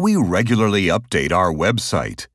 We regularly update our website.